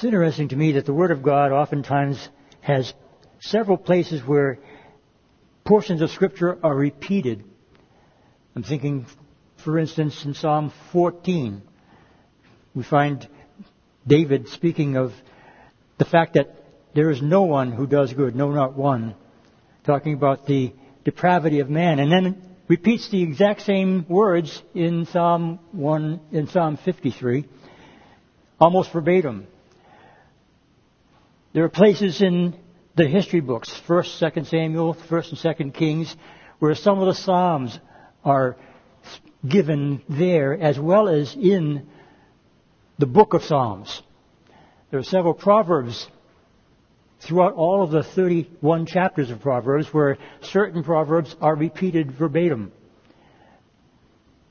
It's interesting to me that the Word of God oftentimes has several places where portions of Scripture are repeated. I'm thinking, for instance, in Psalm 14, we find David speaking of the fact that there is no one who does good, no, not one, talking about the depravity of man, and then repeats the exact same words in Psalm 1, in Psalm 53, almost verbatim. There are places in the history books, 1st, 2nd Samuel, 1st and 2nd Kings, where some of the Psalms are given there as well as in the book of Psalms. There are several Proverbs throughout all of the 31 chapters of Proverbs where certain Proverbs are repeated verbatim.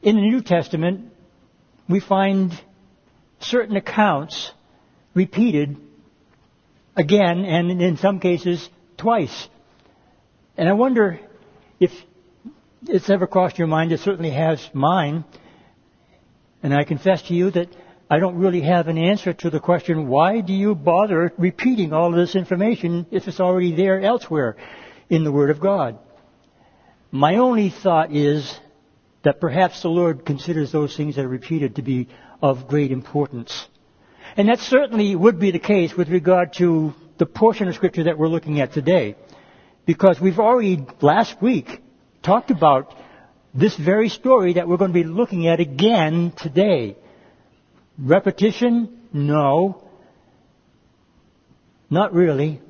In the New Testament, we find certain accounts repeated again and in some cases twice. And I wonder if it's ever crossed your mind, it certainly has mine. And I confess to you that I don't really have an answer to the question, why do you bother repeating all of this information if it's already there elsewhere in the Word of God? My only thought is that perhaps the Lord considers those things that are repeated to be of great importance. And that certainly would be the case with regard to the portion of Scripture that we're looking at today. Because we've already last week talked about this very story that we're going to be looking at again today. Repetition? No. Not really.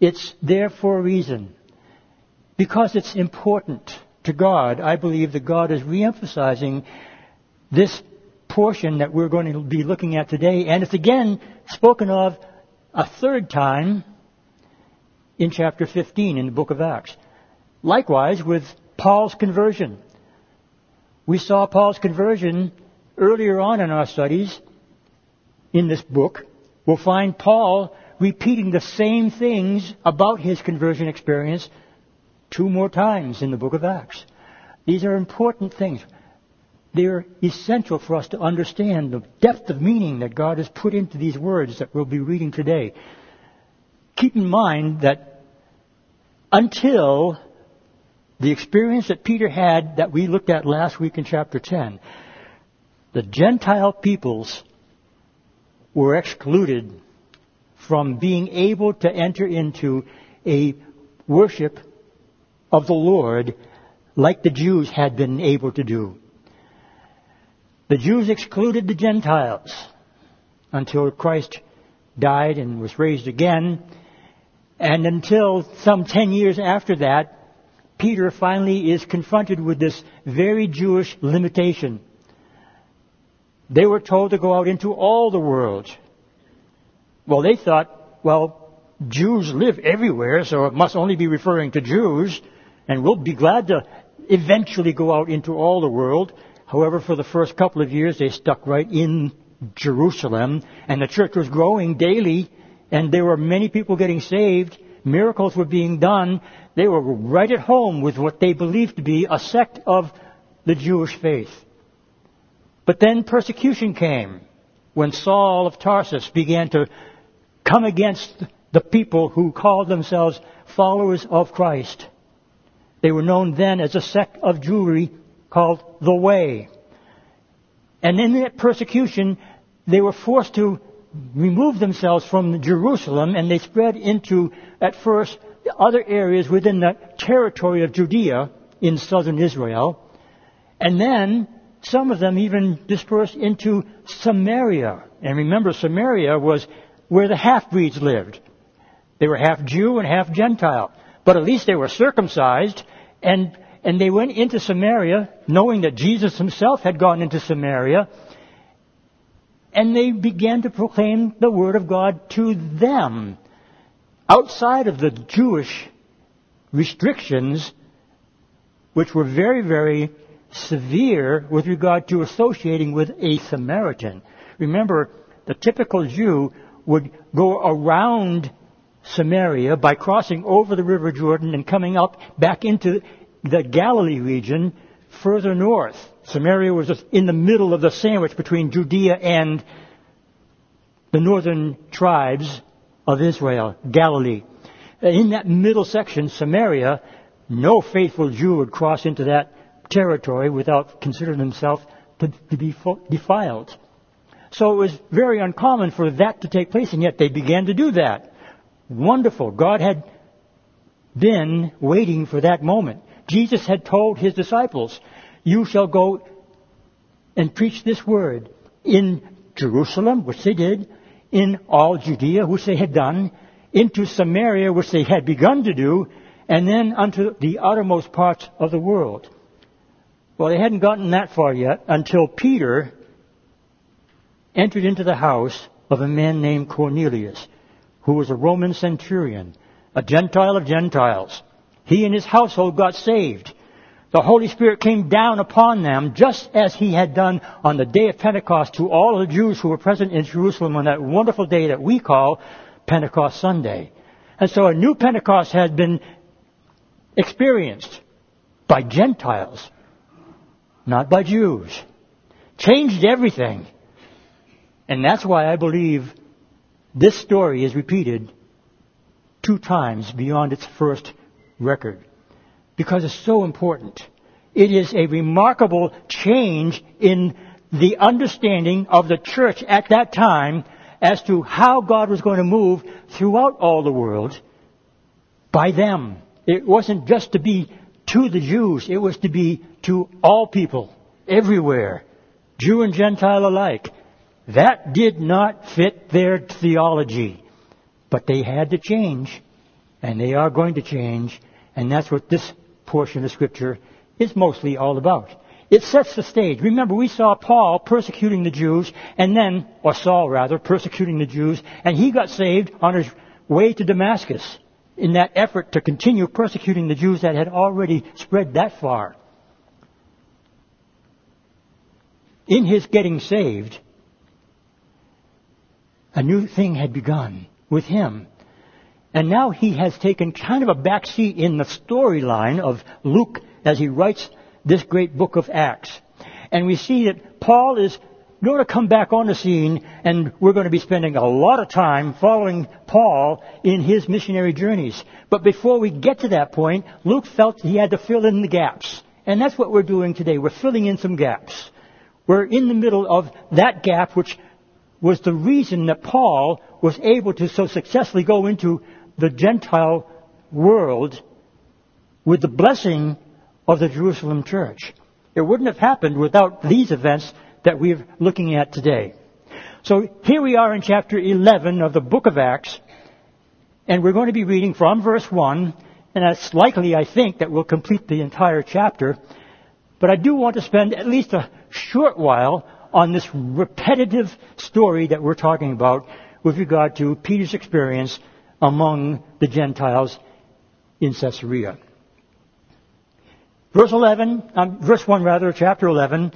It's there for a reason. Because it's important to God, I believe that God is reemphasizing this portion that we're going to be looking at today, and it's again spoken of a third time in chapter 15 in the book of Acts. Likewise with Paul's conversion. We saw Paul's conversion earlier on in our studies in this book, we'll find Paul repeating the same things about his conversion experience two more times in the book of Acts. These are important things. They're essential for us to understand the depth of meaning that God has put into these words that we'll be reading today. Keep in mind that until the experience that Peter had that we looked at last week in chapter 10, the Gentile peoples were excluded from being able to enter into a worship of the Lord like the Jews had been able to do. The Jews excluded the Gentiles until Christ died and was raised again, and until some ten years after that, Peter finally is confronted with this very Jewish limitation. They were told to go out into all the world. Well, they thought, well, Jews live everywhere, so it must only be referring to Jews, and we'll be glad to eventually go out into all the world. However, for the first couple of years, they stuck right in Jerusalem, and the church was growing daily, and there were many people getting saved. Miracles were being done. They were right at home with what they believed to be a sect of the Jewish faith. But then persecution came when Saul of Tarsus began to come against the people who called themselves followers of Christ. They were known then as a sect of Jewry called the Way. And in that persecution, they were forced to remove themselves from Jerusalem and they spread into, at first, other areas within the territory of Judea in southern Israel. And then some of them even dispersed into Samaria. And remember, Samaria was where the half-breeds lived. They were half Jew and half Gentile. But at least they were circumcised, and, and they went into Samaria, knowing that Jesus himself had gone into Samaria, and they began to proclaim the Word of God to them. Outside of the Jewish restrictions, which were very, very severe with regard to associating with a Samaritan. Remember, the typical Jew would go around Samaria by crossing over the River Jordan and coming up back into the Galilee region further north. Samaria was in the middle of the sandwich between Judea and the northern tribes of Israel, Galilee. In that middle section, Samaria, no faithful Jew would cross into that territory without considering himself to, to be defiled. So it was very uncommon for that to take place, and yet they began to do that. Wonderful. God had been waiting for that moment. Jesus had told his disciples, You shall go and preach this word in Jerusalem, which they did, in all Judea, which they had done, into Samaria, which they had begun to do, and then unto the uttermost parts of the world. Well, they hadn't gotten that far yet until Peter entered into the house of a man named Cornelius, who was a Roman centurion, a Gentile of Gentiles. He and his household got saved. The Holy Spirit came down upon them just as He had done on the day of Pentecost to all the Jews who were present in Jerusalem on that wonderful day that we call Pentecost Sunday. And so a new Pentecost had been experienced by Gentiles, not by Jews. Changed everything. And that's why I believe this story is repeated two times beyond its first record. Because it's so important. It is a remarkable change in the understanding of the church at that time as to how God was going to move throughout all the world by them. It wasn't just to be to the Jews, it was to be to all people, everywhere, Jew and Gentile alike. That did not fit their theology. But they had to change, and they are going to change, and that's what this portion of Scripture is mostly all about. It sets the stage. Remember, we saw Paul persecuting the Jews, and then, or Saul rather, persecuting the Jews, and he got saved on his way to Damascus in that effort to continue persecuting the Jews that had already spread that far. In his getting saved, a new thing had begun with him. And now he has taken kind of a back seat in the storyline of Luke as he writes this great book of Acts. And we see that Paul is going to come back on the scene and we're going to be spending a lot of time following Paul in his missionary journeys. But before we get to that point, Luke felt he had to fill in the gaps. And that's what we're doing today. We're filling in some gaps. We're in the middle of that gap which was the reason that Paul was able to so successfully go into the Gentile world with the blessing of the Jerusalem church. It wouldn't have happened without these events that we're looking at today. So here we are in chapter 11 of the book of Acts, and we're going to be reading from verse 1, and that's likely, I think, that we'll complete the entire chapter. But I do want to spend at least a short while on this repetitive story that we're talking about with regard to Peter's experience among the Gentiles in Caesarea. Verse 11, um, verse 1 rather, chapter 11.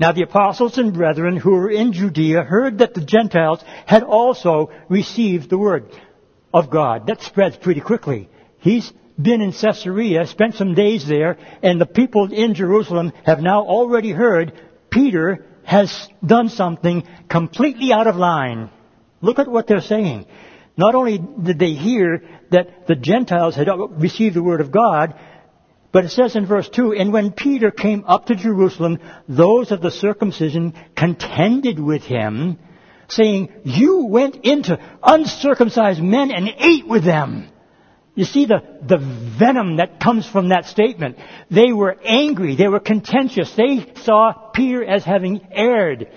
Now the apostles and brethren who were in Judea heard that the Gentiles had also received the word of God. That spreads pretty quickly. He's been in Caesarea, spent some days there, and the people in Jerusalem have now already heard Peter has done something completely out of line. Look at what they're saying. Not only did they hear that the Gentiles had received the word of God, but it says in verse 2, And when Peter came up to Jerusalem, those of the circumcision contended with him, saying, You went into uncircumcised men and ate with them. You see the, the venom that comes from that statement. They were angry. They were contentious. They saw Peter as having erred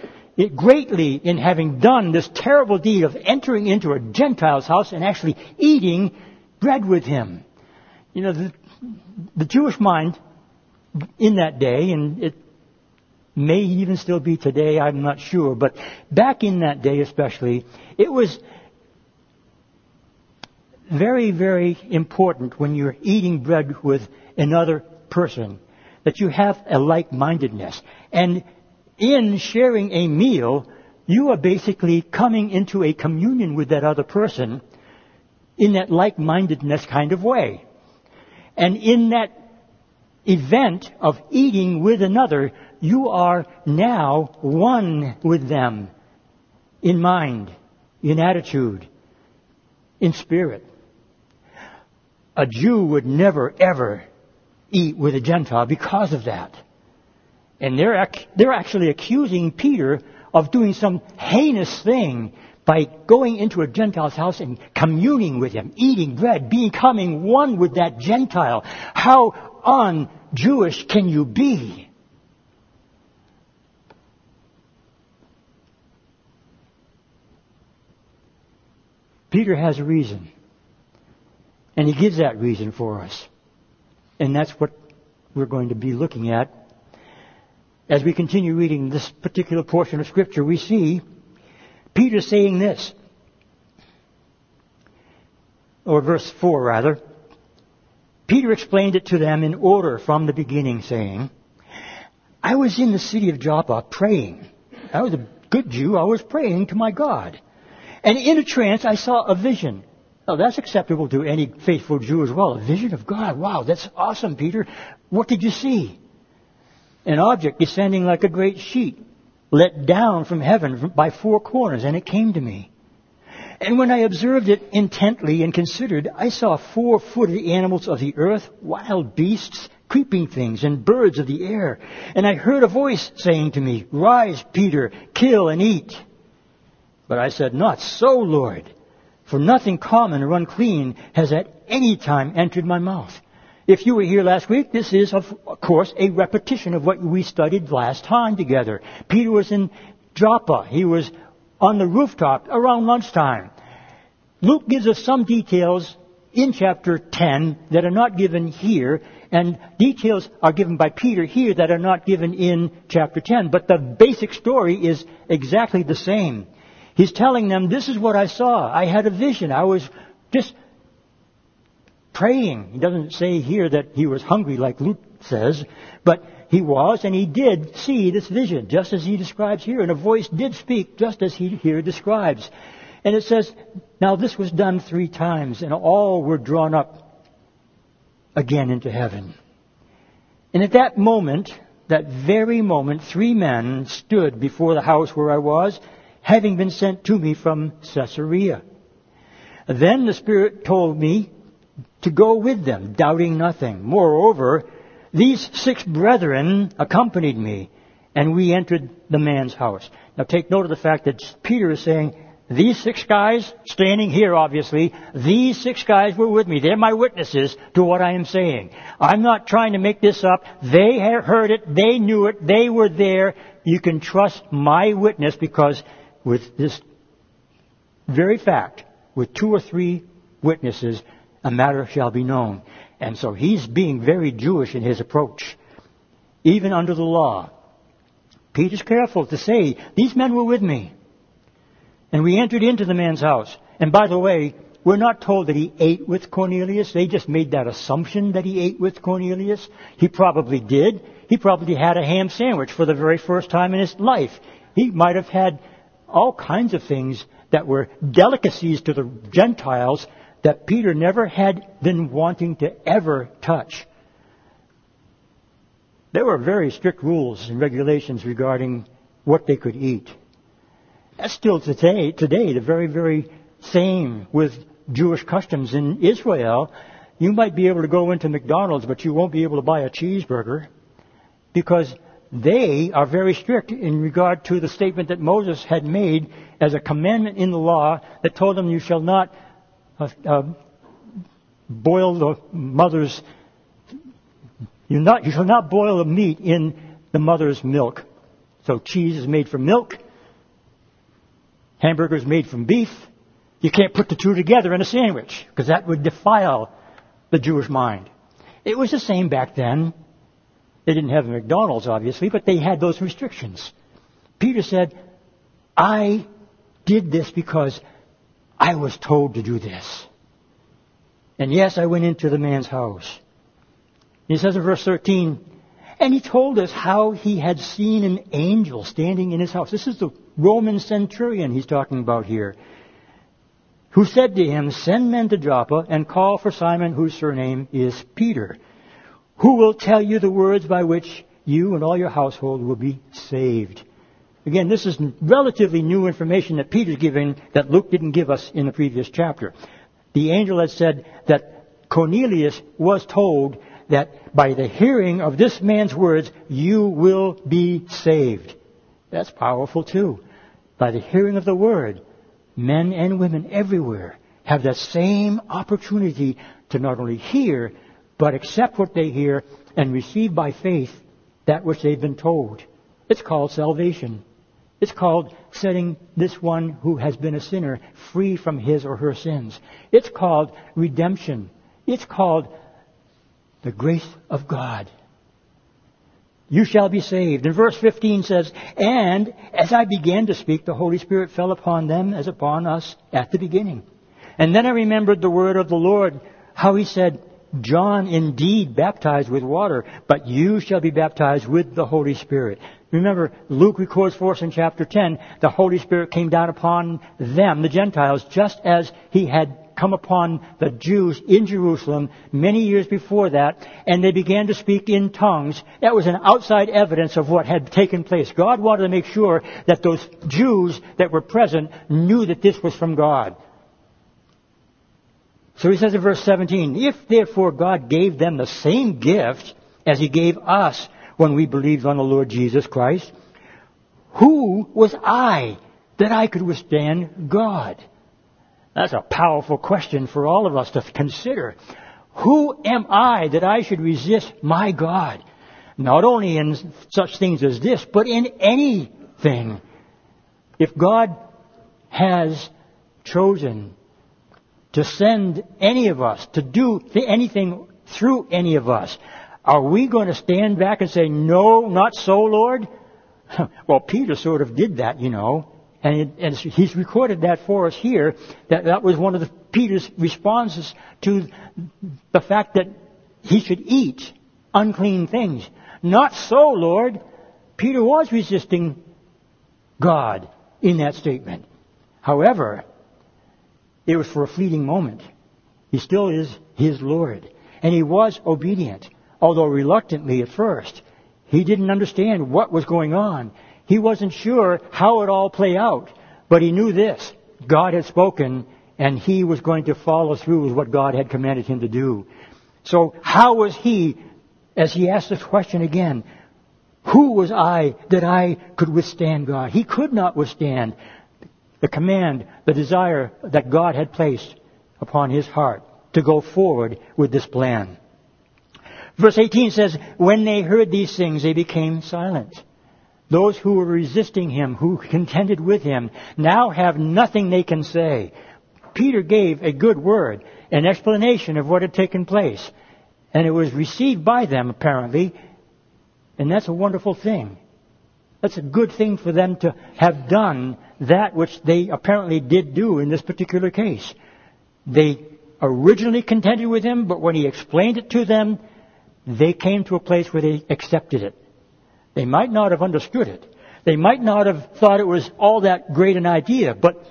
greatly in having done this terrible deed of entering into a Gentile's house and actually eating bread with him. You know, the, the Jewish mind in that day, and it may even still be today, I'm not sure, but back in that day especially, it was very, very important when you're eating bread with another person that you have a like-mindedness. And in sharing a meal, you are basically coming into a communion with that other person in that like-mindedness kind of way. And in that event of eating with another, you are now one with them in mind, in attitude, in spirit. A Jew would never ever eat with a Gentile because of that. And they're, they're actually accusing Peter of doing some heinous thing by going into a Gentile's house and communing with him, eating bread, becoming one with that Gentile. How un-Jewish can you be? Peter has a reason. And he gives that reason for us. And that's what we're going to be looking at. As we continue reading this particular portion of Scripture, we see Peter saying this, or verse 4 rather. Peter explained it to them in order from the beginning, saying, I was in the city of Joppa praying. I was a good Jew. I was praying to my God. And in a trance, I saw a vision. Now, that's acceptable to any faithful Jew as well. A vision of God. Wow, that's awesome, Peter. What did you see? An object descending like a great sheet, let down from heaven by four corners, and it came to me. And when I observed it intently and considered, I saw four-footed animals of the earth, wild beasts, creeping things, and birds of the air. And I heard a voice saying to me, Rise, Peter, kill and eat. But I said, Not so, Lord, for nothing common or unclean has at any time entered my mouth. If you were here last week, this is, of course, a repetition of what we studied last time together. Peter was in Joppa. He was on the rooftop around lunchtime. Luke gives us some details in chapter 10 that are not given here, and details are given by Peter here that are not given in chapter 10. But the basic story is exactly the same. He's telling them, this is what I saw. I had a vision. I was just praying. He doesn't say here that he was hungry like Luke says, but he was and he did see this vision just as he describes here and a voice did speak just as he here describes. And it says, now this was done three times and all were drawn up again into heaven. And at that moment, that very moment, three men stood before the house where I was having been sent to me from Caesarea. Then the Spirit told me to go with them, doubting nothing. Moreover, these six brethren accompanied me, and we entered the man's house. Now take note of the fact that Peter is saying, these six guys, standing here obviously, these six guys were with me. They're my witnesses to what I am saying. I'm not trying to make this up. They heard it. They knew it. They were there. You can trust my witness because with this very fact, with two or three witnesses, a matter shall be known. And so he's being very Jewish in his approach, even under the law. Peter's careful to say, these men were with me. And we entered into the man's house. And by the way, we're not told that he ate with Cornelius. They just made that assumption that he ate with Cornelius. He probably did. He probably had a ham sandwich for the very first time in his life. He might have had all kinds of things that were delicacies to the Gentiles that Peter never had been wanting to ever touch. There were very strict rules and regulations regarding what they could eat. That's still today, today the very, very same with Jewish customs in Israel. You might be able to go into McDonald's, but you won't be able to buy a cheeseburger because they are very strict in regard to the statement that Moses had made as a commandment in the law that told them you shall not uh, boil the mother's you not you shall not boil the meat in the mother's milk. So cheese is made from milk. Hamburger is made from beef. You can't put the two together in a sandwich because that would defile the Jewish mind. It was the same back then. They didn't have McDonald's, obviously, but they had those restrictions. Peter said, I did this because I was told to do this. And yes, I went into the man's house. He says in verse 13, and he told us how he had seen an angel standing in his house. This is the Roman centurion he's talking about here. Who said to him, send men to Joppa and call for Simon whose surname is Peter who will tell you the words by which you and all your household will be saved. Again, this is relatively new information that Peter's giving that Luke didn't give us in the previous chapter. The angel had said that Cornelius was told that by the hearing of this man's words, you will be saved. That's powerful too. By the hearing of the word, men and women everywhere have that same opportunity to not only hear, but accept what they hear and receive by faith that which they've been told. It's called salvation. It's called setting this one who has been a sinner free from his or her sins. It's called redemption. It's called the grace of God. You shall be saved. And verse 15 says, And as I began to speak, the Holy Spirit fell upon them as upon us at the beginning. And then I remembered the word of the Lord, how he said, John indeed baptized with water, but you shall be baptized with the Holy Spirit. Remember, Luke records for us in chapter 10, the Holy Spirit came down upon them, the Gentiles, just as he had come upon the Jews in Jerusalem many years before that, and they began to speak in tongues. That was an outside evidence of what had taken place. God wanted to make sure that those Jews that were present knew that this was from God. So he says in verse 17, If therefore God gave them the same gift as he gave us when we believed on the Lord Jesus Christ, who was I that I could withstand God? That's a powerful question for all of us to consider. Who am I that I should resist my God? Not only in such things as this, but in anything. If God has chosen to send any of us, to do anything through any of us, are we going to stand back and say, no, not so, Lord? well, Peter sort of did that, you know. And, it, and, he's recorded that for us here. That that was one of the, Peter's responses to the fact that he should eat unclean things. Not so, Lord. Peter was resisting God in that statement. However, it was for a fleeting moment. He still is his Lord. And he was obedient, although reluctantly at first. He didn't understand what was going on. He wasn't sure how it all play out. But he knew this. God had spoken and he was going to follow through with what God had commanded him to do. So how was he, as he asked this question again, who was I that I could withstand God? He could not withstand the command, the desire that God had placed upon his heart to go forward with this plan. Verse 18 says, When they heard these things, they became silent. Those who were resisting him, who contended with him, now have nothing they can say. Peter gave a good word, an explanation of what had taken place. And it was received by them, apparently. And that's a wonderful thing. That's a good thing for them to have done that which they apparently did do in this particular case. They originally contended with him, but when he explained it to them, they came to a place where they accepted it. They might not have understood it. They might not have thought it was all that great an idea, but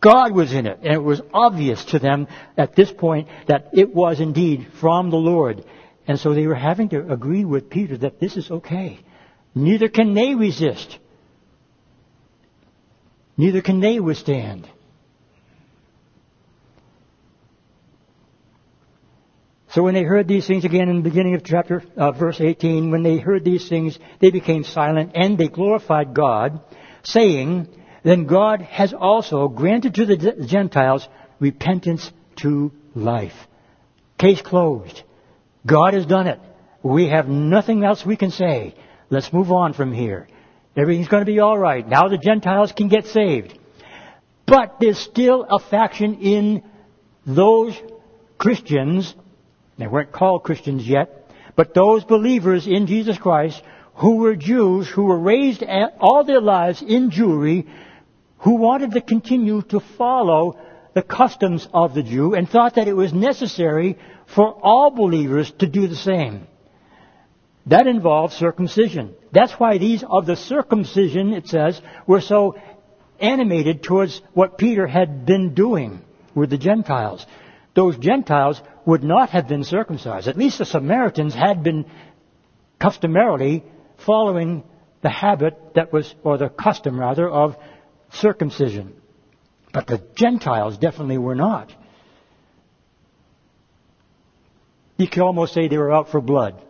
God was in it, and it was obvious to them at this point that it was indeed from the Lord. And so they were having to agree with Peter that this is okay. Neither can they resist. Neither can they withstand. So when they heard these things again in the beginning of chapter uh, verse 18, when they heard these things, they became silent and they glorified God, saying, "Then God has also granted to the Gentiles repentance to life." Case closed. God has done it. We have nothing else we can say. Let's move on from here. Everything's going to be all right. Now the Gentiles can get saved. But there's still a faction in those Christians, they weren't called Christians yet, but those believers in Jesus Christ who were Jews, who were raised all their lives in Jewry, who wanted to continue to follow the customs of the Jew and thought that it was necessary for all believers to do the same. That involved circumcision. That's why these of the circumcision, it says, were so animated towards what Peter had been doing with the Gentiles. Those Gentiles would not have been circumcised. At least the Samaritans had been customarily following the habit that was, or the custom rather, of circumcision. But the Gentiles definitely were not. You could almost say they were out for blood.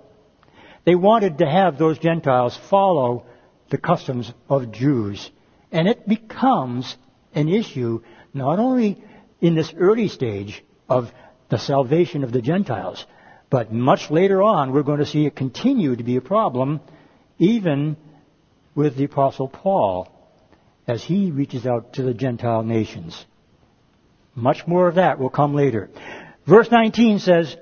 They wanted to have those Gentiles follow the customs of Jews. And it becomes an issue not only in this early stage of the salvation of the Gentiles, but much later on we're going to see it continue to be a problem even with the Apostle Paul as he reaches out to the Gentile nations. Much more of that will come later. Verse 19 says,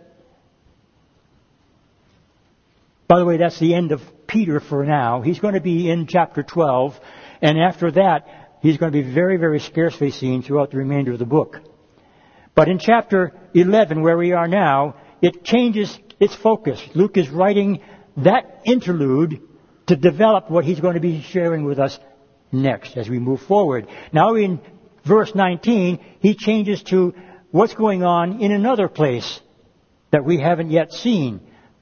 by the way, that's the end of Peter for now. He's going to be in chapter 12, and after that, he's going to be very, very scarcely seen throughout the remainder of the book. But in chapter 11, where we are now, it changes its focus. Luke is writing that interlude to develop what he's going to be sharing with us next as we move forward. Now in verse 19, he changes to what's going on in another place that we haven't yet seen.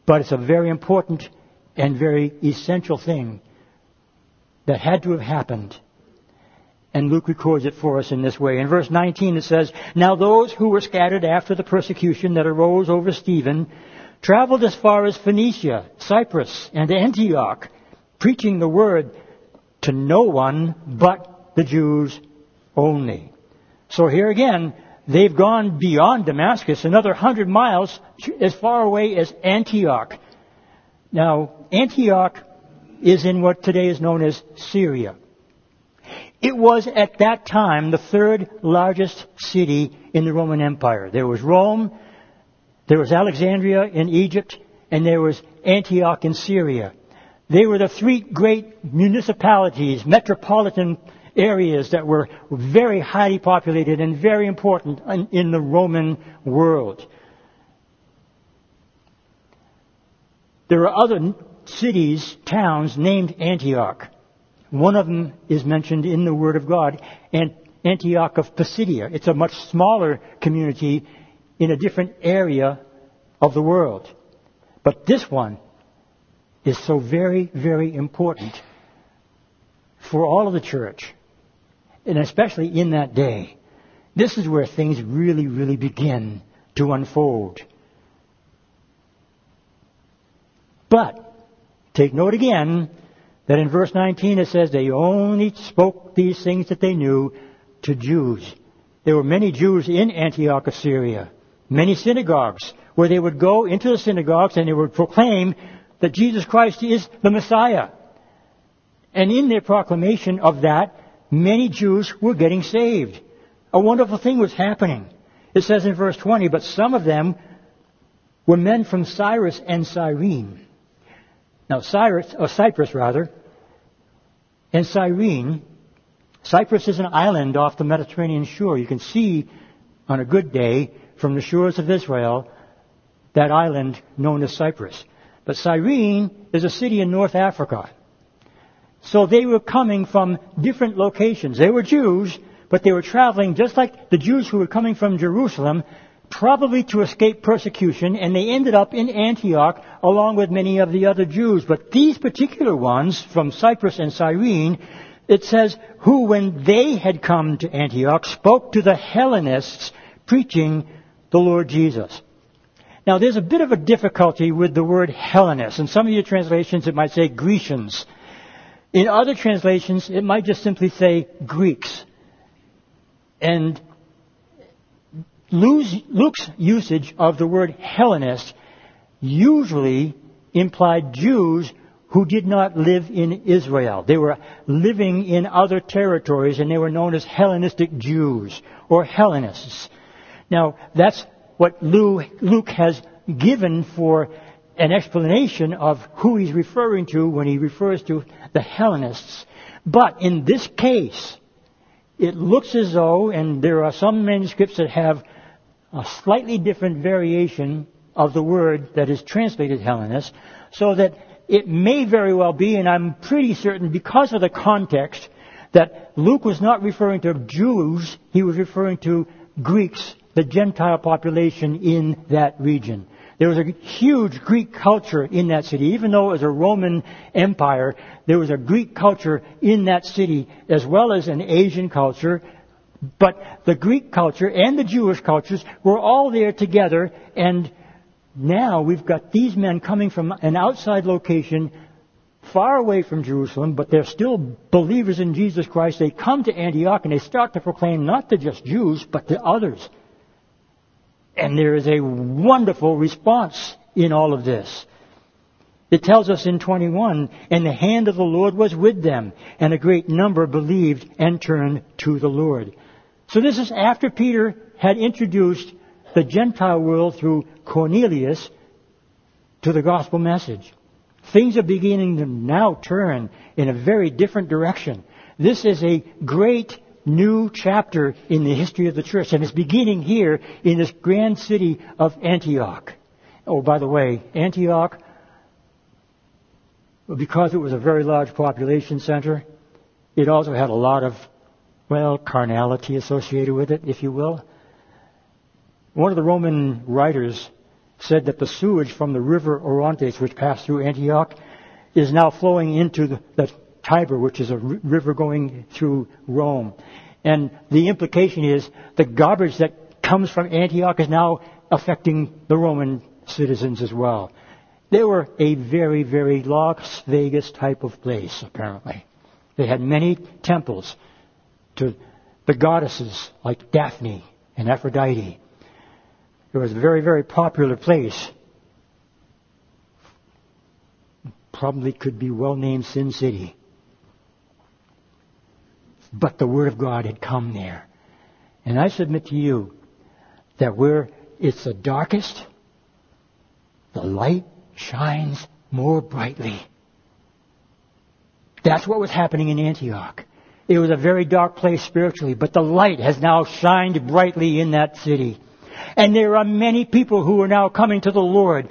But it's a very important and very essential thing that had to have happened. And Luke records it for us in this way. In verse 19 it says, Now those who were scattered after the persecution that arose over Stephen traveled as far as Phoenicia, Cyprus, and Antioch, preaching the word to no one but the Jews only. So here again, they've gone beyond Damascus, another hundred miles as far away as Antioch. Now, Antioch is in what today is known as Syria. It was at that time the third largest city in the Roman Empire. There was Rome, there was Alexandria in Egypt, and there was Antioch in Syria. They were the three great municipalities, metropolitan areas that were very highly populated and very important in the Roman world. There are other cities, towns named Antioch. One of them is mentioned in the Word of God, and Antioch of Pisidia. It's a much smaller community in a different area of the world. But this one is so very, very important for all of the church, and especially in that day. This is where things really, really begin to unfold. But, take note again that in verse 19 it says they only spoke these things that they knew to Jews. There were many Jews in Antioch of Syria, many synagogues, where they would go into the synagogues and they would proclaim that Jesus Christ is the Messiah. And in their proclamation of that, many Jews were getting saved. A wonderful thing was happening. It says in verse 20, but some of them were men from Cyrus and Cyrene. Now Cyrus, or Cyprus rather, and Cyrene, Cyprus is an island off the Mediterranean shore. You can see on a good day from the shores of Israel that island known as Cyprus. But Cyrene is a city in North Africa. So they were coming from different locations. They were Jews, but they were traveling just like the Jews who were coming from Jerusalem, probably to escape persecution, and they ended up in Antioch along with many of the other Jews. But these particular ones from Cyprus and Cyrene, it says, who when they had come to Antioch spoke to the Hellenists preaching the Lord Jesus. Now, there's a bit of a difficulty with the word Hellenist. In some of your translations, it might say Grecians. In other translations, it might just simply say Greeks. And Luke's usage of the word Hellenist usually implied Jews who did not live in Israel. They were living in other territories and they were known as Hellenistic Jews or Hellenists. Now, that's what Luke has given for an explanation of who he's referring to when he refers to the Hellenists. But in this case, it looks as though, and there are some manuscripts that have a slightly different variation of the word that is translated Hellenist, so that it may very well be, and I'm pretty certain because of the context, that Luke was not referring to Jews, he was referring to Greeks the Gentile population in that region. There was a huge Greek culture in that city. Even though it was a Roman empire, there was a Greek culture in that city as well as an Asian culture. But the Greek culture and the Jewish cultures were all there together and now we've got these men coming from an outside location far away from Jerusalem, but they're still believers in Jesus Christ. They come to Antioch and they start to proclaim not to just Jews, but to others. And there is a wonderful response in all of this. It tells us in 21, and the hand of the Lord was with them, and a great number believed and turned to the Lord. So this is after Peter had introduced the Gentile world through Cornelius to the gospel message. Things are beginning to now turn in a very different direction. This is a great new chapter in the history of the church, and it's beginning here in this grand city of Antioch. Oh, by the way, Antioch, because it was a very large population center, it also had a lot of, well, carnality associated with it, if you will. One of the Roman writers said that the sewage from the river Orontes, which passed through Antioch, is now flowing into the, the Tiber, which is a river going through Rome. And the implication is the garbage that comes from Antioch is now affecting the Roman citizens as well. They were a very, very Las Vegas type of place, apparently. They had many temples to the goddesses like Daphne and Aphrodite. It was a very, very popular place. Probably could be well named Sin City. But the Word of God had come there. And I submit to you that where it's the darkest, the light shines more brightly. That's what was happening in Antioch. It was a very dark place spiritually, but the light has now shined brightly in that city. And there are many people who are now coming to the Lord.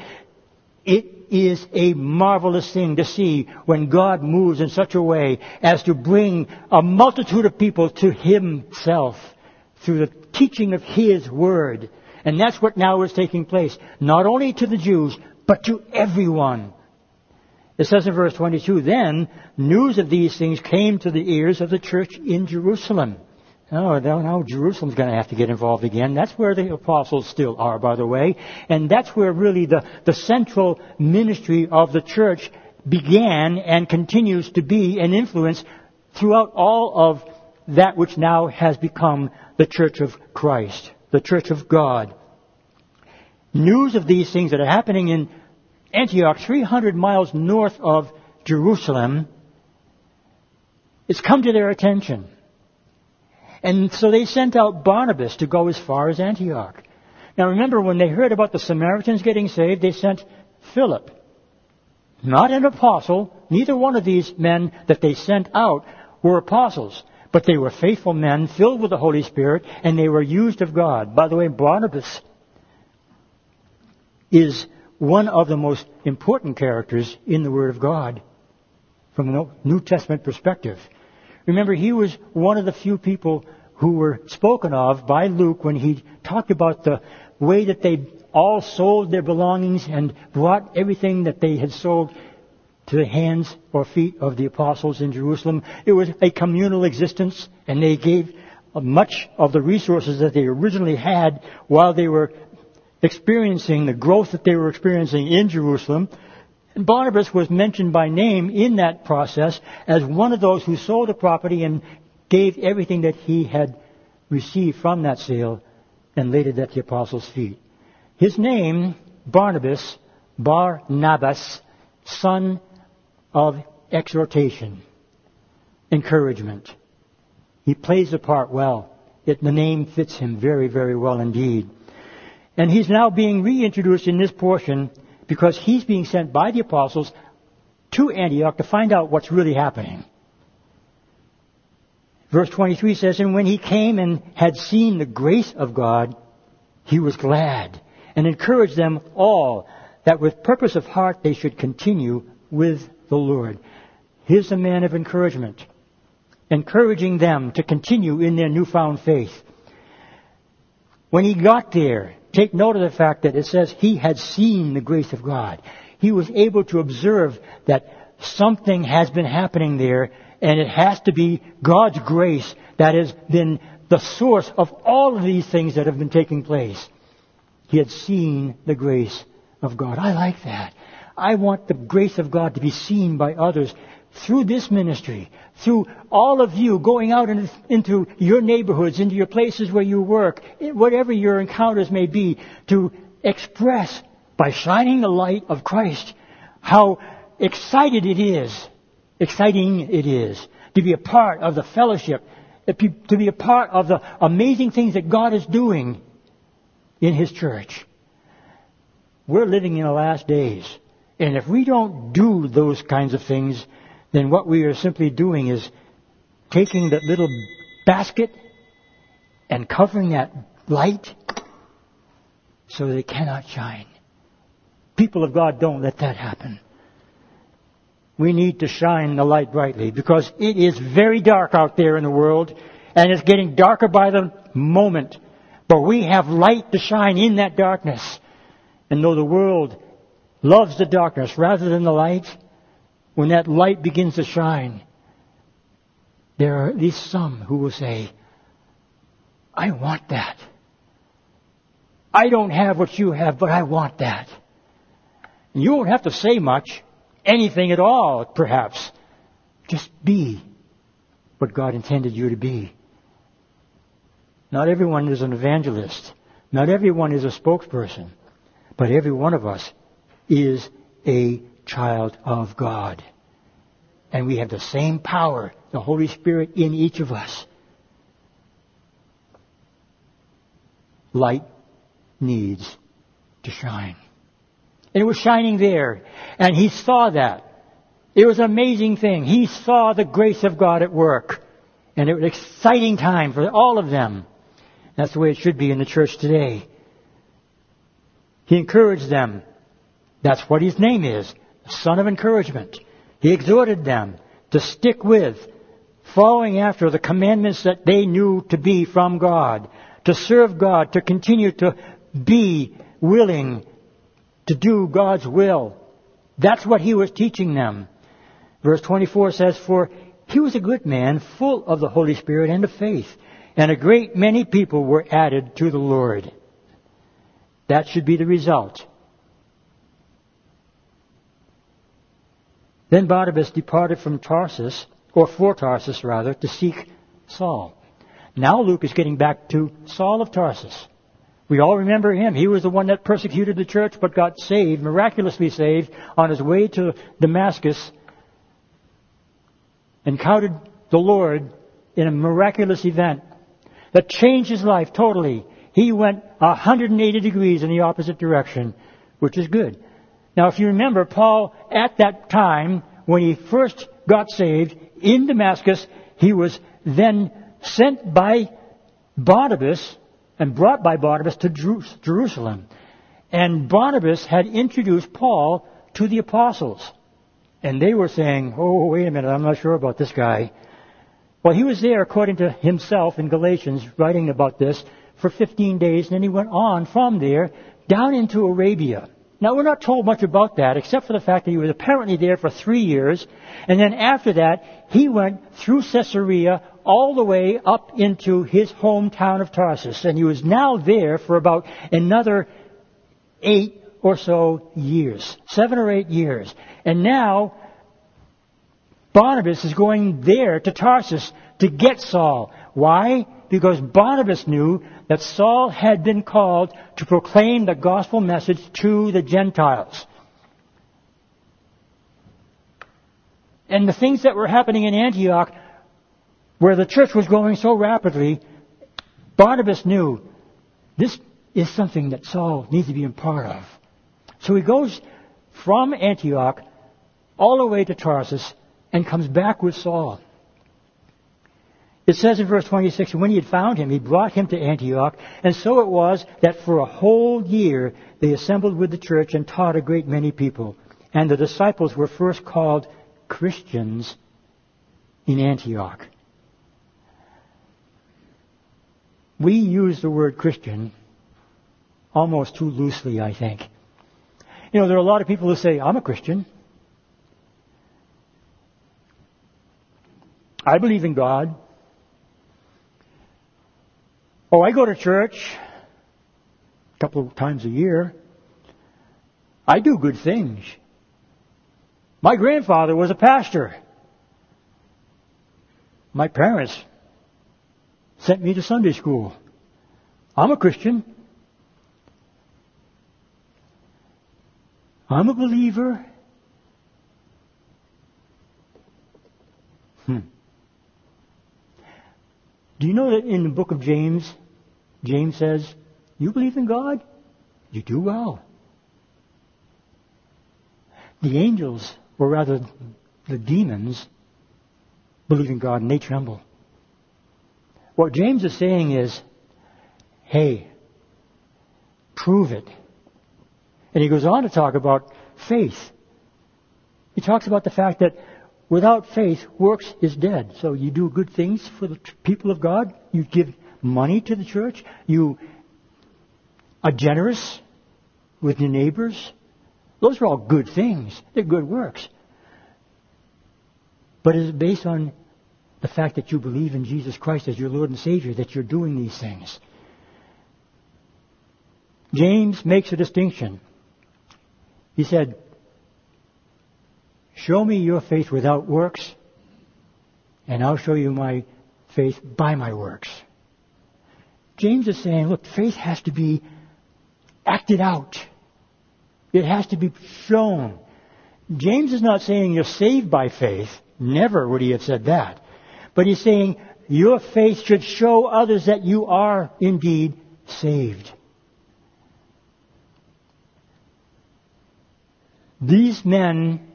It is a marvelous thing to see when God moves in such a way as to bring a multitude of people to Himself through the teaching of His Word. And that's what now is taking place. Not only to the Jews, but to everyone. It says in verse 22, Then news of these things came to the ears of the church in Jerusalem. Oh, now Jerusalem's going to have to get involved again. That's where the apostles still are, by the way. And that's where really the, the central ministry of the church began and continues to be an influence throughout all of that which now has become the church of Christ, the church of God. News of these things that are happening in Antioch, 300 miles north of Jerusalem, it's come to their attention. And so they sent out Barnabas to go as far as Antioch. Now remember, when they heard about the Samaritans getting saved, they sent Philip. Not an apostle. Neither one of these men that they sent out were apostles. But they were faithful men, filled with the Holy Spirit, and they were used of God. By the way, Barnabas is one of the most important characters in the Word of God from a New Testament perspective. Remember, he was one of the few people who were spoken of by Luke when he talked about the way that they all sold their belongings and brought everything that they had sold to the hands or feet of the apostles in Jerusalem. It was a communal existence, and they gave much of the resources that they originally had while they were experiencing the growth that they were experiencing in Jerusalem Barnabas was mentioned by name in that process as one of those who sold the property and gave everything that he had received from that sale and laid it at the apostles' feet. His name, Barnabas, Barnabas, son of exhortation, encouragement. He plays the part well. It, the name fits him very, very well indeed. And he's now being reintroduced in this portion because he's being sent by the apostles to Antioch to find out what's really happening. Verse 23 says, And when he came and had seen the grace of God, he was glad and encouraged them all that with purpose of heart they should continue with the Lord. Here's a man of encouragement, encouraging them to continue in their newfound faith. When he got there, take note of the fact that it says he had seen the grace of God. He was able to observe that something has been happening there and it has to be God's grace that has been the source of all of these things that have been taking place. He had seen the grace of God. I like that. I want the grace of God to be seen by others through this ministry, through all of you going out into your neighborhoods, into your places where you work, whatever your encounters may be, to express by shining the light of Christ how excited it is, exciting it is to be a part of the fellowship, to be a part of the amazing things that God is doing in His church. We're living in the last days. And if we don't do those kinds of things, then what we are simply doing is taking that little basket and covering that light so that it cannot shine. People of God don't let that happen. We need to shine the light brightly because it is very dark out there in the world and it's getting darker by the moment. But we have light to shine in that darkness. And though the world loves the darkness rather than the light, when that light begins to shine, there are at least some who will say, I want that. I don't have what you have, but I want that. And you won't have to say much, anything at all, perhaps. Just be what God intended you to be. Not everyone is an evangelist. Not everyone is a spokesperson. But every one of us is a child of God. And we have the same power, the Holy Spirit in each of us. Light needs to shine. And it was shining there. And he saw that. It was an amazing thing. He saw the grace of God at work. And it was an exciting time for all of them. That's the way it should be in the church today. He encouraged them. That's what his name is. Son of encouragement. He exhorted them to stick with, following after the commandments that they knew to be from God, to serve God, to continue to be willing to do God's will. That's what he was teaching them. Verse 24 says, For he was a good man, full of the Holy Spirit and of faith, and a great many people were added to the Lord. That should be the result. Then Barnabas departed from Tarsus, or for Tarsus rather, to seek Saul. Now Luke is getting back to Saul of Tarsus. We all remember him. He was the one that persecuted the church but got saved, miraculously saved, on his way to Damascus, encountered the Lord in a miraculous event that changed his life totally. He went 180 degrees in the opposite direction, which is good. Now, if you remember, Paul, at that time, when he first got saved in Damascus, he was then sent by Barnabas and brought by Barnabas to Jerusalem. And Barnabas had introduced Paul to the apostles. And they were saying, oh, wait a minute, I'm not sure about this guy. Well, he was there, according to himself in Galatians, writing about this for 15 days, and then he went on from there down into Arabia. Now, we're not told much about that, except for the fact that he was apparently there for three years, and then after that, he went through Caesarea all the way up into his hometown of Tarsus, and he was now there for about another eight or so years, seven or eight years. And now, Barnabas is going there to Tarsus to get Saul. Why? Because Barnabas knew that Saul had been called to proclaim the gospel message to the Gentiles. And the things that were happening in Antioch, where the church was growing so rapidly, Barnabas knew this is something that Saul needs to be a part of. So he goes from Antioch all the way to Tarsus and comes back with Saul. It says in verse 26, when he had found him, he brought him to Antioch, and so it was that for a whole year they assembled with the church and taught a great many people. And the disciples were first called Christians in Antioch. We use the word Christian almost too loosely, I think. You know, there are a lot of people who say, I'm a Christian. I believe in God. Oh, I go to church a couple of times a year. I do good things. My grandfather was a pastor. My parents sent me to Sunday school. I'm a Christian. I'm a believer. Hmm. Do you know that in the book of James, James says, You believe in God? You do well. The angels, or rather the demons, believe in God and they tremble. What James is saying is, hey, prove it. And he goes on to talk about faith. He talks about the fact that without faith, works is dead. So you do good things for the people of God. You give money to the church. You are generous with your neighbors. Those are all good things. They're good works. But is it based on the fact that you believe in Jesus Christ as your Lord and Savior that you're doing these things? James makes a distinction. He said, Show me your faith without works, and I'll show you my faith by my works. James is saying, look, faith has to be acted out. It has to be shown. James is not saying you're saved by faith. Never would he have said that. But he's saying your faith should show others that you are indeed saved. These men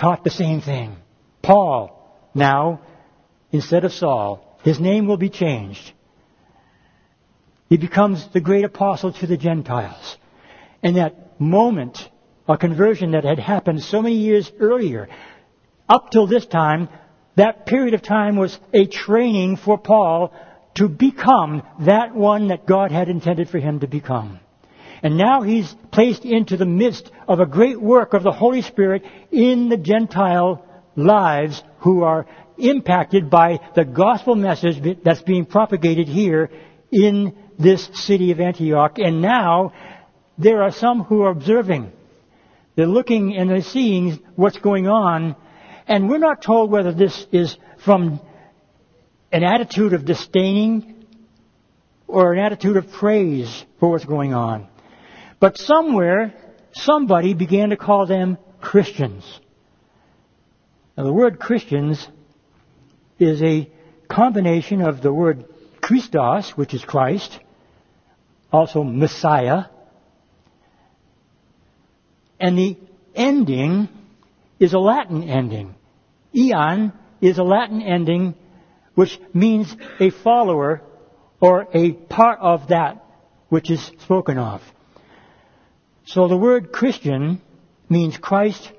taught the same thing. Paul, now, instead of Saul, his name will be changed. He becomes the great apostle to the Gentiles. And that moment a conversion that had happened so many years earlier, up till this time, that period of time was a training for Paul to become that one that God had intended for him to become. And now he's placed into the midst of a great work of the Holy Spirit in the Gentile lives who are impacted by the gospel message that's being propagated here in this city of Antioch. And now there are some who are observing. They're looking and they're seeing what's going on. And we're not told whether this is from an attitude of disdaining or an attitude of praise for what's going on. But somewhere, somebody began to call them Christians. Now, the word Christians is a combination of the word Christos, which is Christ, also Messiah, and the ending is a Latin ending. Eon is a Latin ending which means a follower or a part of that which is spoken of. So the word Christian means Christ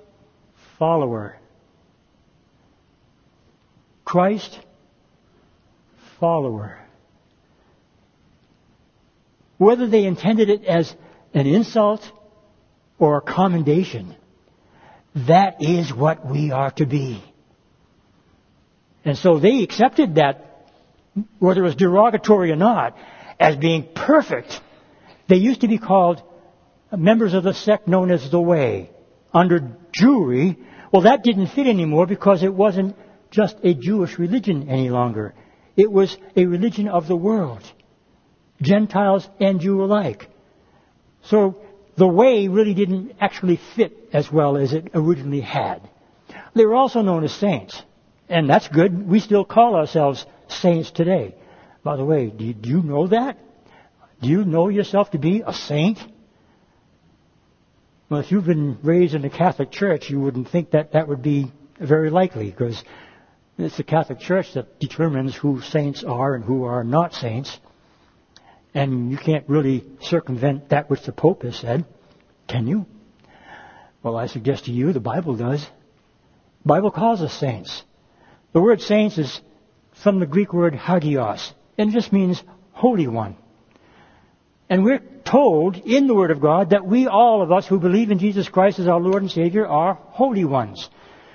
follower. Christ follower. Whether they intended it as an insult or a commendation, that is what we are to be. And so they accepted that, whether it was derogatory or not, as being perfect. They used to be called members of the sect known as the Way under Jewry. Well, that didn't fit anymore because it wasn't just a Jewish religion any longer. It was a religion of the world. Gentiles and Jew alike. So the way really didn't actually fit as well as it originally had. They were also known as saints. And that's good. We still call ourselves saints today. By the way, do you, know that? Do you know yourself to be a saint? Well, if you've been raised in the Catholic Church, you wouldn't think that that would be very likely because it's the Catholic Church that determines who saints are and who are not saints. And you can't really circumvent that which the Pope has said, can you? Well, I suggest to you the Bible does. The Bible calls us saints. The word saints is from the Greek word hagios, and it just means holy one. And we're told in the Word of God that we, all of us who believe in Jesus Christ as our Lord and Savior, are holy ones.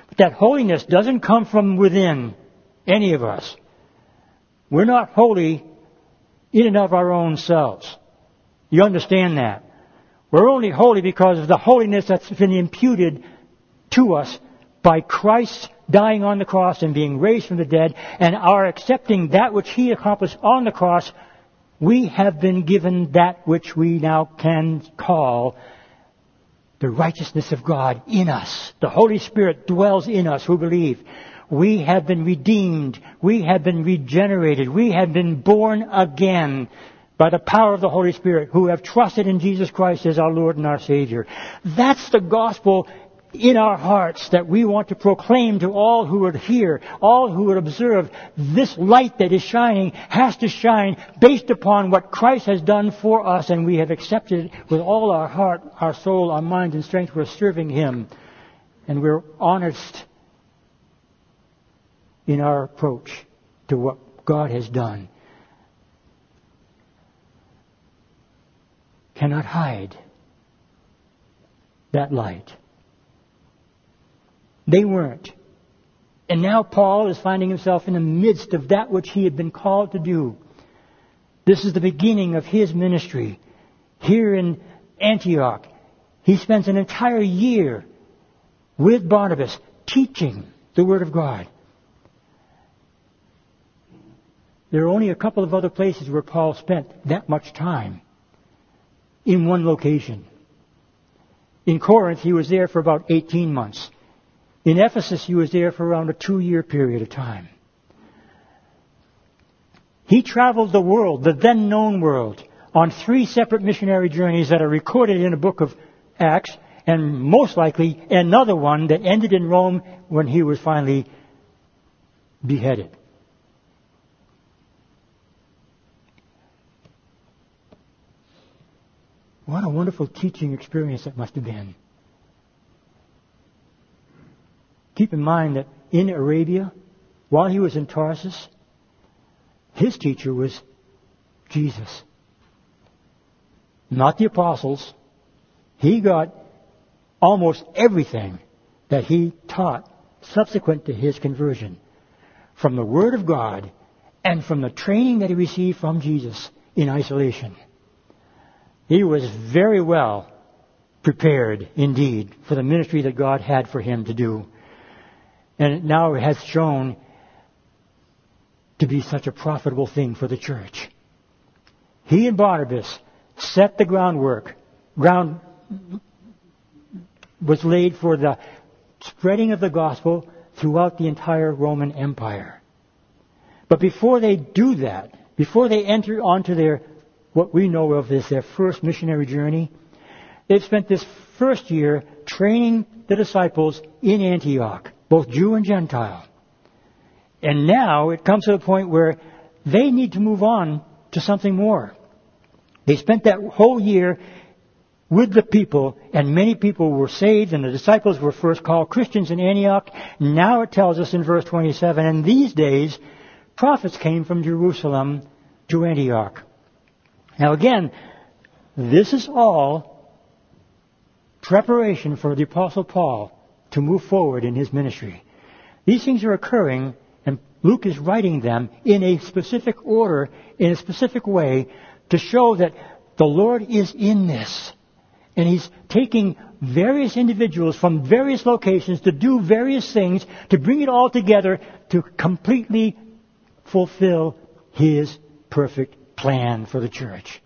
But that holiness doesn't come from within any of us. We're not holy in and of our own selves. You understand that? We're only holy because of the holiness that's been imputed to us by Christ dying on the cross and being raised from the dead and our accepting that which He accomplished on the cross, we have been given that which we now can call the righteousness of God in us. The Holy Spirit dwells in us who believe. We have been redeemed. We have been regenerated. We have been born again by the power of the Holy Spirit who have trusted in Jesus Christ as our Lord and our Savior. That's the gospel in our hearts that we want to proclaim to all who would hear, all who would observe. This light that is shining has to shine based upon what Christ has done for us and we have accepted it with all our heart, our soul, our mind and strength. We're serving Him and we're honest in our approach to what God has done. Cannot hide that light. They weren't. And now Paul is finding himself in the midst of that which he had been called to do. This is the beginning of his ministry. Here in Antioch, he spends an entire year with Barnabas teaching the Word of God. There are only a couple of other places where Paul spent that much time in one location. In Corinth, he was there for about 18 months. In Ephesus, he was there for around a two year period of time. He traveled the world, the then known world, on three separate missionary journeys that are recorded in the book of Acts, and most likely another one that ended in Rome when he was finally beheaded. What a wonderful teaching experience that must have been. Keep in mind that in Arabia, while he was in Tarsus, his teacher was Jesus. Not the apostles. He got almost everything that he taught subsequent to his conversion from the Word of God and from the training that he received from Jesus in isolation. He was very well prepared indeed for the ministry that God had for him to do and now it has shown to be such a profitable thing for the church. He and Barnabas set the groundwork. Ground was laid for the spreading of the gospel throughout the entire Roman Empire. But before they do that, before they enter onto their, what we know of as their first missionary journey, they've spent this first year training the disciples in Antioch both Jew and Gentile. And now it comes to the point where they need to move on to something more. They spent that whole year with the people, and many people were saved, and the disciples were first called Christians in Antioch. Now it tells us in verse 27, and these days, prophets came from Jerusalem to Antioch. Now again, this is all preparation for the Apostle Paul to move forward in his ministry. These things are occurring, and Luke is writing them in a specific order, in a specific way, to show that the Lord is in this. And he's taking various individuals from various locations to do various things, to bring it all together to completely fulfill his perfect plan for the church.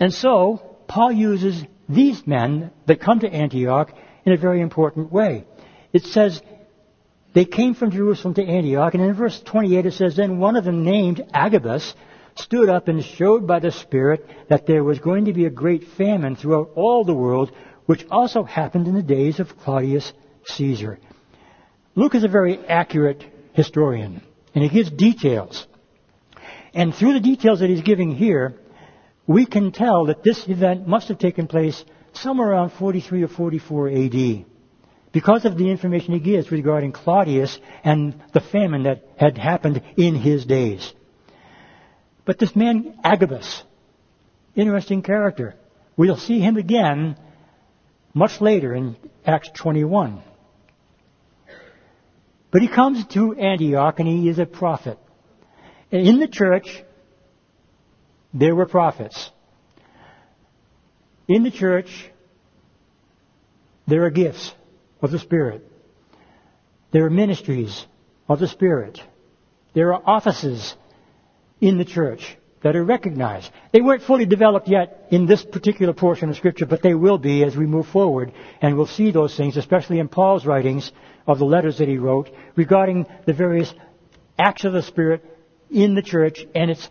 And so, Paul uses these men that come to Antioch in a very important way. It says, they came from Jerusalem to Antioch, and in verse 28 it says, Then one of them named Agabus stood up and showed by the Spirit that there was going to be a great famine throughout all the world, which also happened in the days of Claudius Caesar. Luke is a very accurate historian, and he gives details. And through the details that he's giving here, we can tell that this event must have taken place somewhere around 43 or 44 AD. Because of the information he gives regarding Claudius and the famine that had happened in his days. But this man, Agabus, Interesting character. We'll see him again much later in Acts 21. But he comes to Antioch and he is a prophet. In the church, there were prophets. In the church, there are gifts of the Spirit. There are ministries of the Spirit. There are offices in the church that are recognized. They weren't fully developed yet in this particular portion of Scripture, but they will be as we move forward, and we'll see those things, especially in Paul's writings of the letters that he wrote regarding the various acts of the Spirit in the church, and it's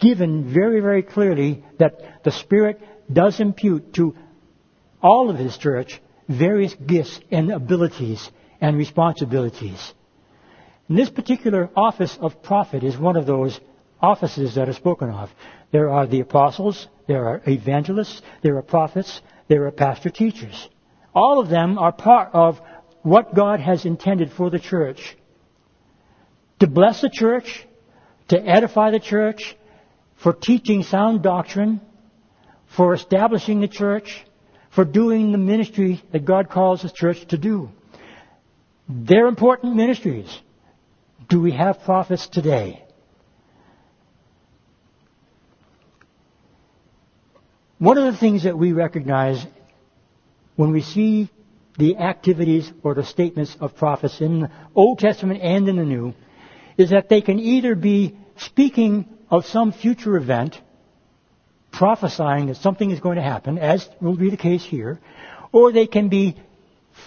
given very, very clearly that the Spirit does impute to all of his church various gifts and abilities and responsibilities. And this particular office of prophet is one of those offices that are spoken of. There are the apostles, there are evangelists, there are prophets, there are pastor teachers. All of them are part of what God has intended for the church. To bless the church, to edify the church, for teaching sound doctrine, for establishing the church, for doing the ministry that God calls the church to do. They're important ministries. Do we have prophets today? One of the things that we recognize when we see the activities or the statements of prophets in the Old Testament and in the New is that they can either be speaking of some future event prophesying that something is going to happen, as will be the case here, or they can be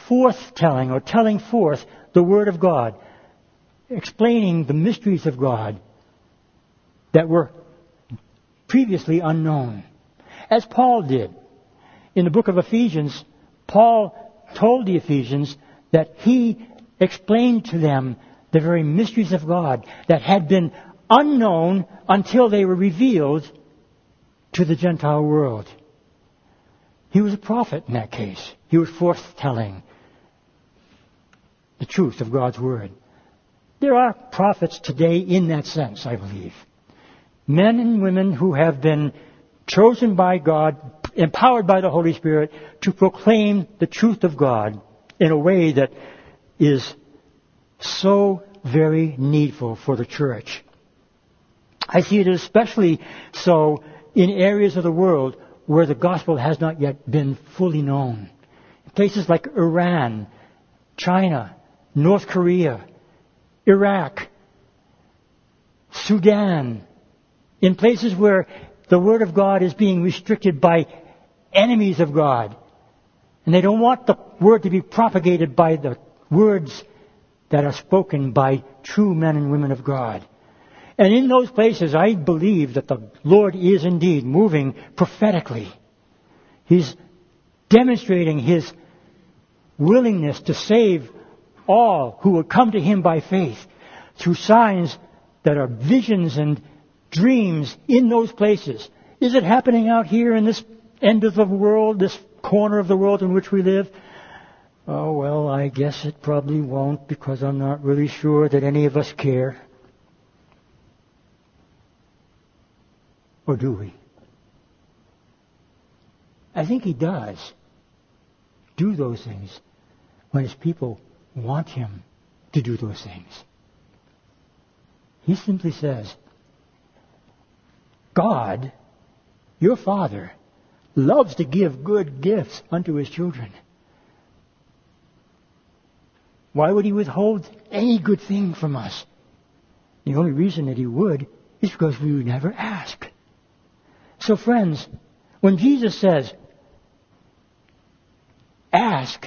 forth-telling or telling forth the Word of God, explaining the mysteries of God that were previously unknown. As Paul did. In the book of Ephesians, Paul told the Ephesians that he explained to them the very mysteries of God that had been unknown until they were revealed to the Gentile world. He was a prophet in that case. He was forthtelling the truth of God's Word. There are prophets today in that sense, I believe. Men and women who have been chosen by God, empowered by the Holy Spirit to proclaim the truth of God in a way that is so very needful for the church. I see it especially so in areas of the world where the gospel has not yet been fully known. Places like Iran, China, North Korea, Iraq, Sudan, in places where the Word of God is being restricted by enemies of God. And they don't want the Word to be propagated by the words that are spoken by true men and women of God. And in those places, I believe that the Lord is indeed moving prophetically. He's demonstrating His willingness to save all who will come to Him by faith through signs that are visions and dreams in those places. Is it happening out here in this end of the world, this corner of the world in which we live? Oh, well, I guess it probably won't because I'm not really sure that any of us care. Or do we? I think he does do those things when his people want him to do those things. He simply says, God, your Father, loves to give good gifts unto his children. Why would he withhold any good thing from us? The only reason that he would is because we would never ask. So friends, when Jesus says, ask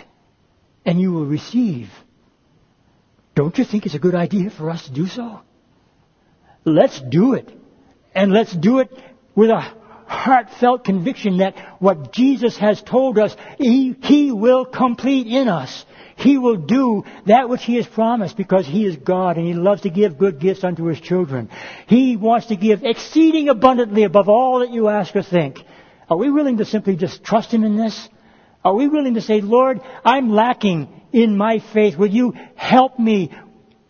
and you will receive, don't you think it's a good idea for us to do so? Let's do it. And let's do it with a heartfelt conviction that what Jesus has told us, He, he will complete in us. He will do that which He has promised because He is God and He loves to give good gifts unto His children. He wants to give exceeding abundantly above all that you ask or think. Are we willing to simply just trust Him in this? Are we willing to say, Lord, I'm lacking in my faith. Will you help me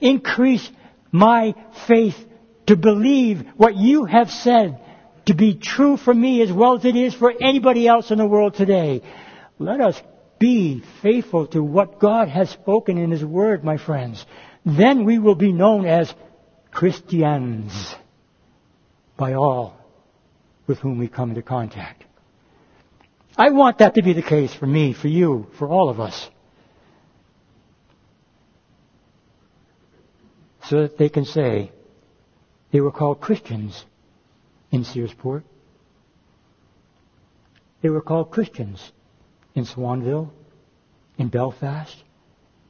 increase my faith to believe what you have said to be true for me as well as it is for anybody else in the world today. Let us be faithful to what God has spoken in His Word, my friends. Then we will be known as Christians by all with whom we come into contact. I want that to be the case for me, for you, for all of us. So that they can say they were called Christians in Searsport. They were called Christians in Swanville, in Belfast,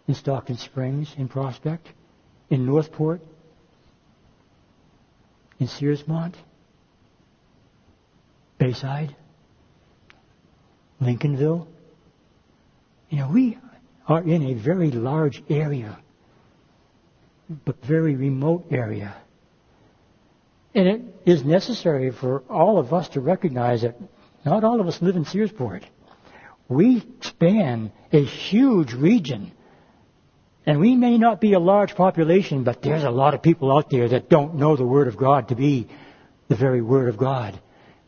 in Stockton Springs, in Prospect, in Northport, in Searsmont, Bayside, Lincolnville. You know, we are in a very large area, but very remote area. And it is necessary for all of us to recognize that not all of us live in Searsport. We span a huge region. And we may not be a large population, but there's a lot of people out there that don't know the Word of God to be the very Word of God.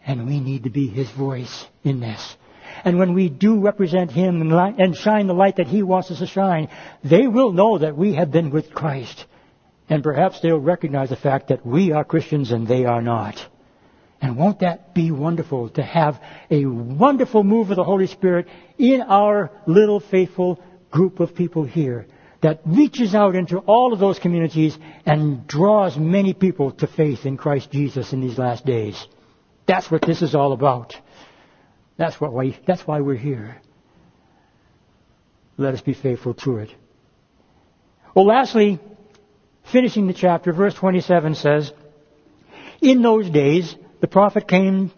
And we need to be His voice in this. And when we do represent Him and shine the light that He wants us to shine, they will know that we have been with Christ. And perhaps they'll recognize the fact that we are Christians and they are not. And won't that be wonderful to have a wonderful move of the Holy Spirit in our little faithful group of people here that reaches out into all of those communities and draws many people to faith in Christ Jesus in these last days. That's what this is all about. That's what we, that's why we're here. Let us be faithful to it. Well, lastly, finishing the chapter, verse 27 says, In those days, the prophet came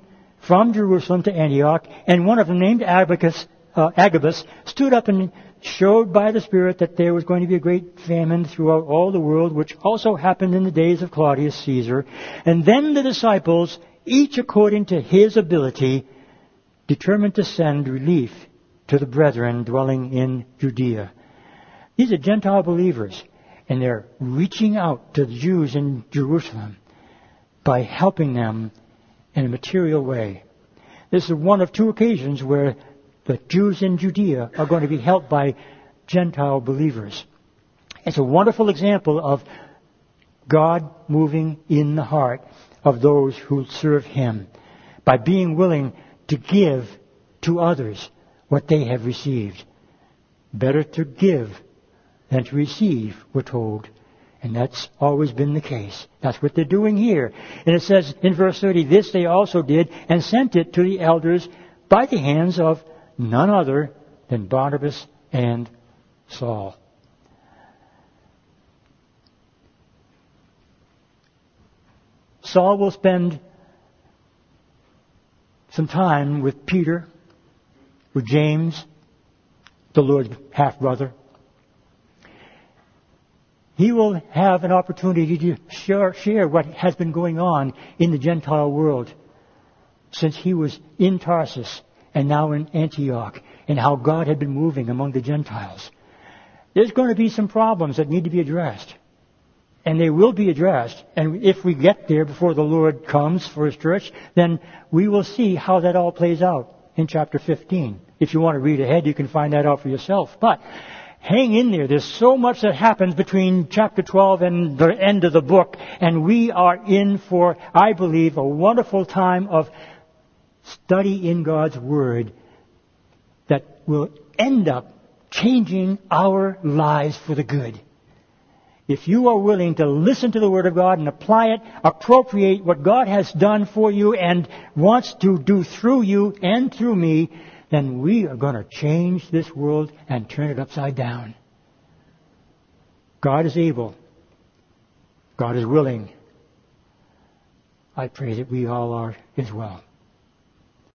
from Jerusalem to Antioch, and one of them, named Agabus, uh, Agabus, stood up and showed by the Spirit that there was going to be a great famine throughout all the world, which also happened in the days of Claudius Caesar. And then the disciples, each according to his ability, determined to send relief to the brethren dwelling in Judea. These are Gentile believers, and they're reaching out to the Jews in Jerusalem by helping them in a material way. This is one of two occasions where the Jews in Judea are going to be helped by Gentile believers. It's a wonderful example of God moving in the heart of those who serve Him by being willing to give to others what they have received. Better to give than to receive, we're told. And that's always been the case. That's what they're doing here. And it says in verse 30, this they also did and sent it to the elders by the hands of none other than Barnabas and Saul. Saul will spend some time with Peter, with James, the Lord's half brother, he will have an opportunity to share, share, what has been going on in the Gentile world since he was in Tarsus and now in Antioch and how God had been moving among the Gentiles. There's going to be some problems that need to be addressed. And they will be addressed. And if we get there before the Lord comes for His church, then we will see how that all plays out in chapter 15. If you want to read ahead, you can find that out for yourself. But hang in there. There's so much that happens between chapter 12 and the end of the book, and we are in for, I believe, a wonderful time of study in God's Word that will end up changing our lives for the good. If you are willing to listen to the Word of God and apply it, appropriate what God has done for you and wants to do through you and through me, then we are going to change this world and turn it upside down. God is able. God is willing. I pray that we all are as well.